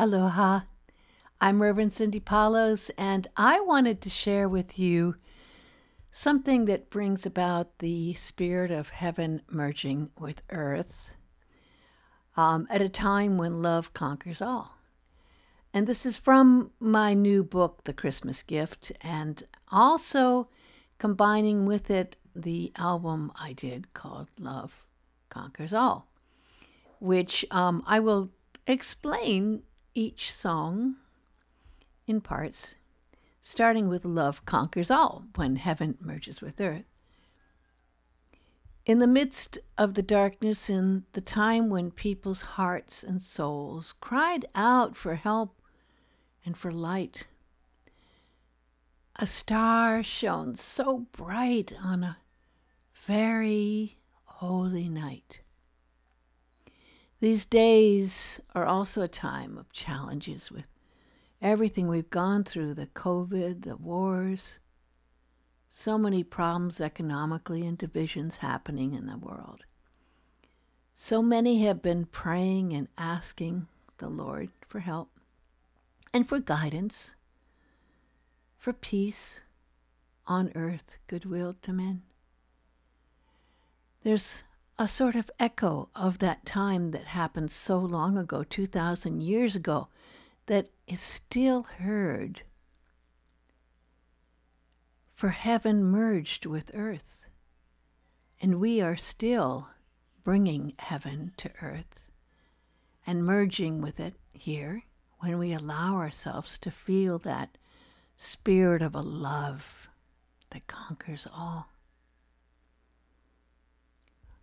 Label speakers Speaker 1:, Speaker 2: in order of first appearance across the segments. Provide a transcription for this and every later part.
Speaker 1: Aloha. I'm Reverend Cindy Palos, and I wanted to share with you something that brings about the spirit of heaven merging with earth um, at a time when love conquers all. And this is from my new book, The Christmas Gift, and also combining with it the album I did called Love Conquers All, which um, I will explain each song in parts, starting with Love Conquers All, when heaven merges with earth. In the midst of the darkness, in the time when people's hearts and souls cried out for help and for light, a star shone so bright on a very holy night. These days are also a time of challenges with everything we've gone through the COVID, the wars, so many problems economically and divisions happening in the world. So many have been praying and asking the Lord for help and for guidance, for peace on earth, goodwill to men. There's a sort of echo of that time that happened so long ago, 2,000 years ago, that is still heard. For heaven merged with earth, and we are still bringing heaven to earth and merging with it here when we allow ourselves to feel that spirit of a love that conquers all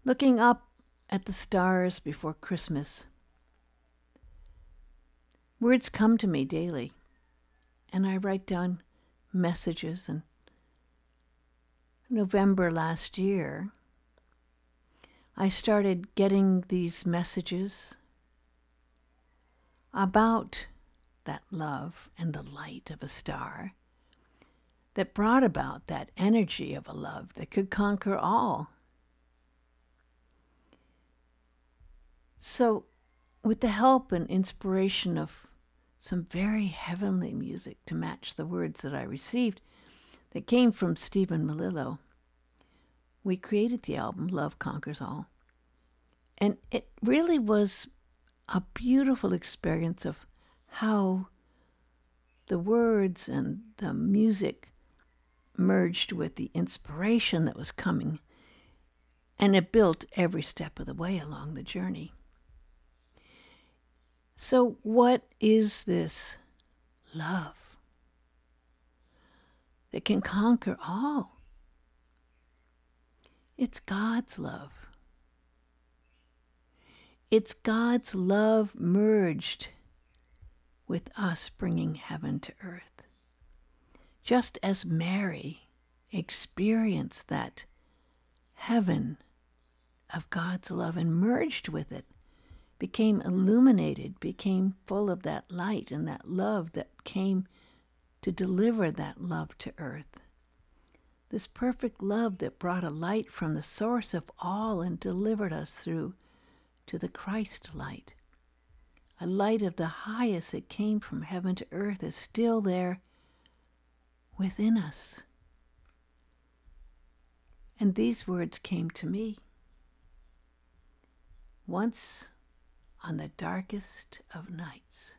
Speaker 1: looking up at the stars before Christmas. Words come to me daily, and I write down messages. And November last year, I started getting these messages about that love and the light of a star that brought about that energy of a love that could conquer all. So, with the help and inspiration of some very heavenly music to match the words that I received that came from Stephen Melillo, we created the album Love Conquers All. And it really was a beautiful experience of how the words and the music merged with the inspiration that was coming, and it built every step of the way along the journey. So, what is this love that can conquer all? It's God's love. It's God's love merged with us bringing heaven to earth. Just as Mary experienced that heaven of God's love and merged with it became illuminated, became full of that light and that love that came to deliver that love to earth. This perfect love that brought a light from the source of all and delivered us through to the Christ light. A light of the highest that came from heaven to earth is still there within us. And these words came to me. Once on the darkest of nights.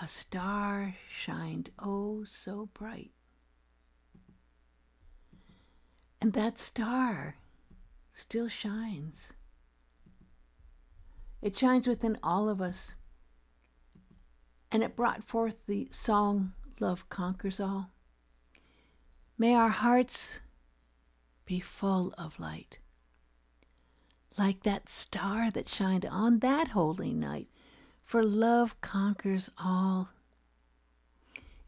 Speaker 1: A star shined oh so bright. And that star still shines. It shines within all of us. And it brought forth the song, Love Conquers All. May our hearts be full of light like that star that shined on that holy night, for love conquers all.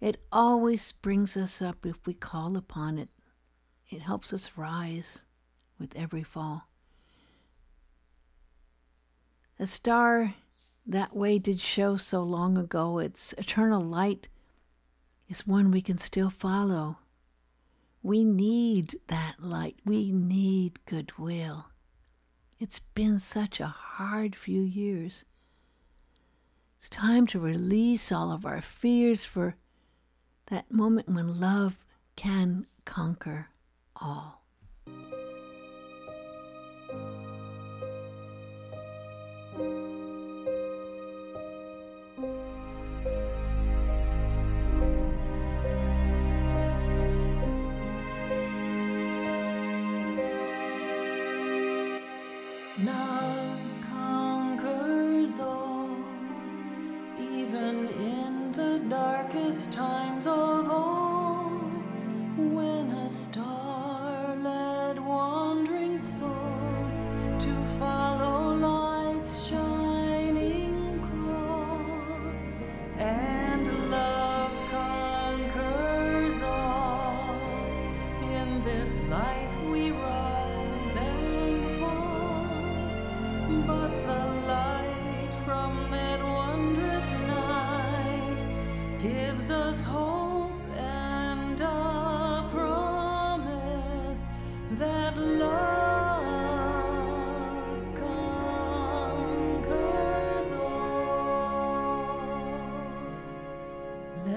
Speaker 1: It always brings us up if we call upon it. It helps us rise with every fall. A star that way did show so long ago, its eternal light is one we can still follow. We need that light. We need goodwill. It's been such a hard few years. It's time to release all of our fears for that moment when love can conquer all.
Speaker 2: And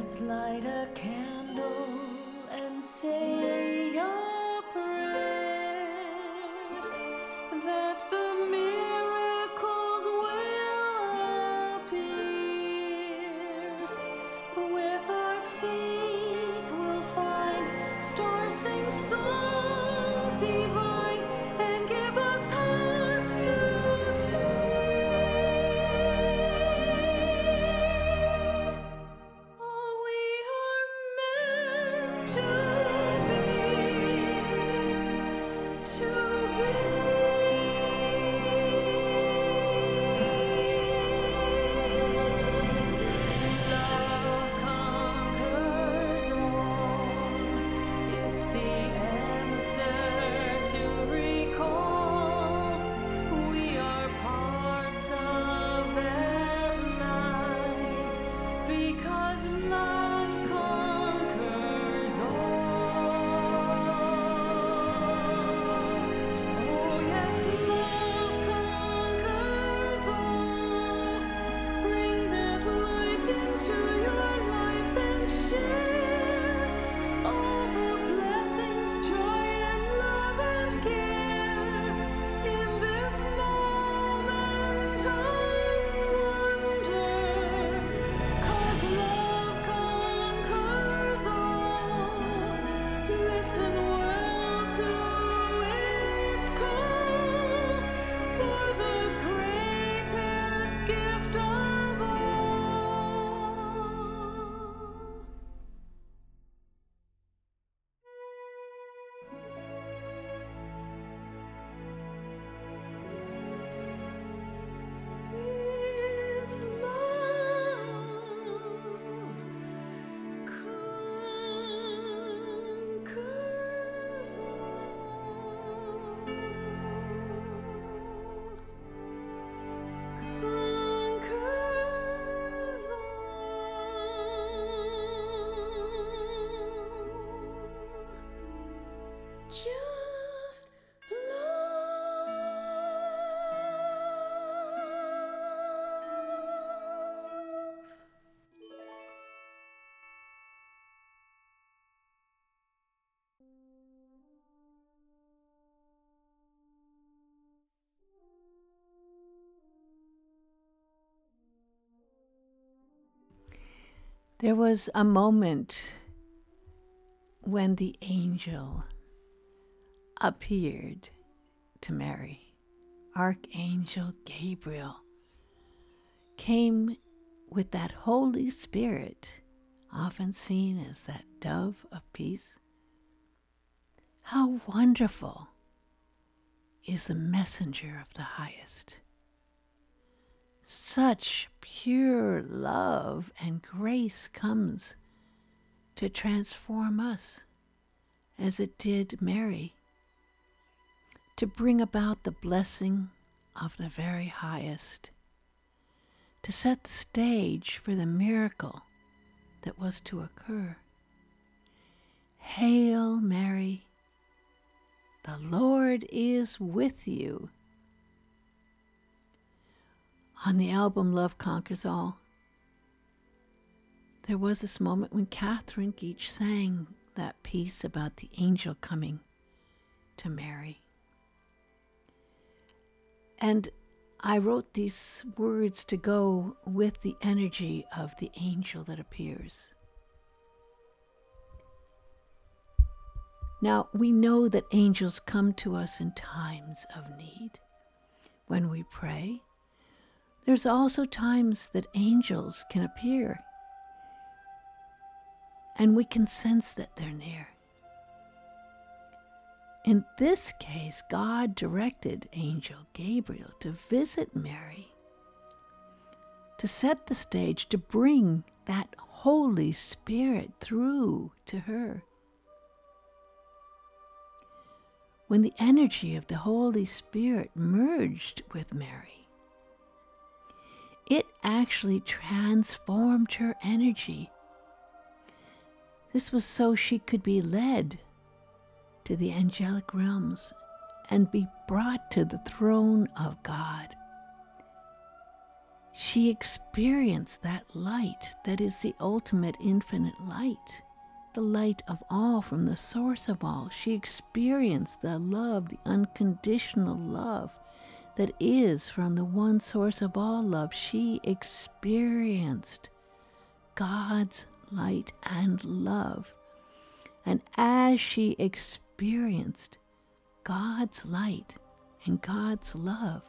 Speaker 2: Let's light a candle and say a prayer that the miracles will appear. With our faith, we'll find stars sing songs divine
Speaker 1: There was a moment when the angel appeared to Mary. Archangel Gabriel came with that Holy Spirit, often seen as that dove of peace. How wonderful is the messenger of the highest! Such pure love and grace comes to transform us as it did Mary, to bring about the blessing of the very highest, to set the stage for the miracle that was to occur. Hail Mary, the Lord is with you. On the album Love Conquers All, there was this moment when Catherine Geach sang that piece about the angel coming to Mary. And I wrote these words to go with the energy of the angel that appears. Now, we know that angels come to us in times of need. When we pray, there's also times that angels can appear and we can sense that they're near. In this case, God directed angel Gabriel to visit Mary, to set the stage, to bring that Holy Spirit through to her. When the energy of the Holy Spirit merged with Mary, it actually transformed her energy. This was so she could be led to the angelic realms and be brought to the throne of God. She experienced that light that is the ultimate infinite light, the light of all from the source of all. She experienced the love, the unconditional love that is from the one source of all love. She experienced God's light and love. And as she experienced God's light and God's love,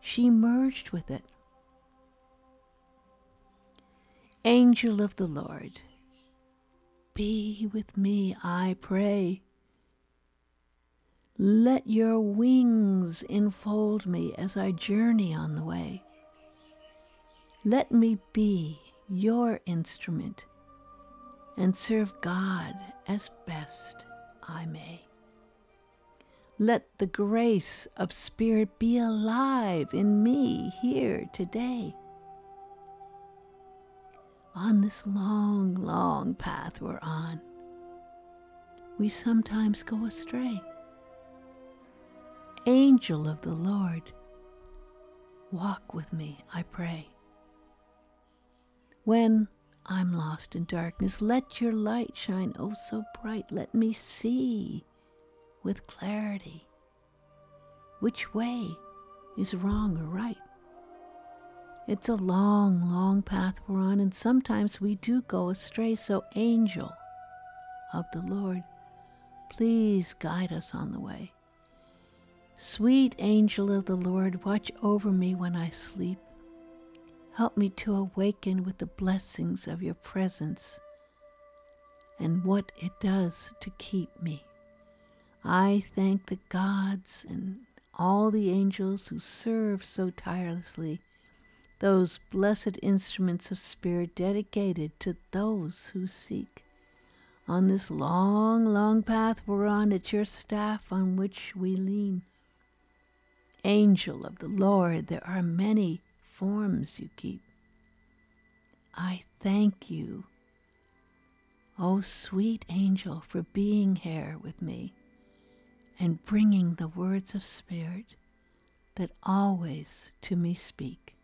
Speaker 1: she merged with it. Angel of the Lord, be with me, I pray. Let your wings enfold me as I journey on the way. Let me be your instrument and serve God as best I may. Let the grace of Spirit be alive in me here today. On this long, long path we're on, we sometimes go astray. Angel of the Lord, walk with me, I pray. When I'm lost in darkness, let your light shine oh so bright. Let me see with clarity which way is wrong or right. It's a long, long path we're on, and sometimes we do go astray. So, angel of the Lord, please guide us on the way. Sweet angel of the Lord, watch over me when I sleep. Help me to awaken with the blessings of your presence and what it does to keep me. I thank the gods and all the angels who serve so tirelessly, those blessed instruments of spirit dedicated to those who seek. On this long, long path we're on, it's your staff on which we lean. Angel of the Lord, there are many forms you keep. I thank you, O oh, sweet angel, for being here with me and bringing the words of Spirit that always to me speak.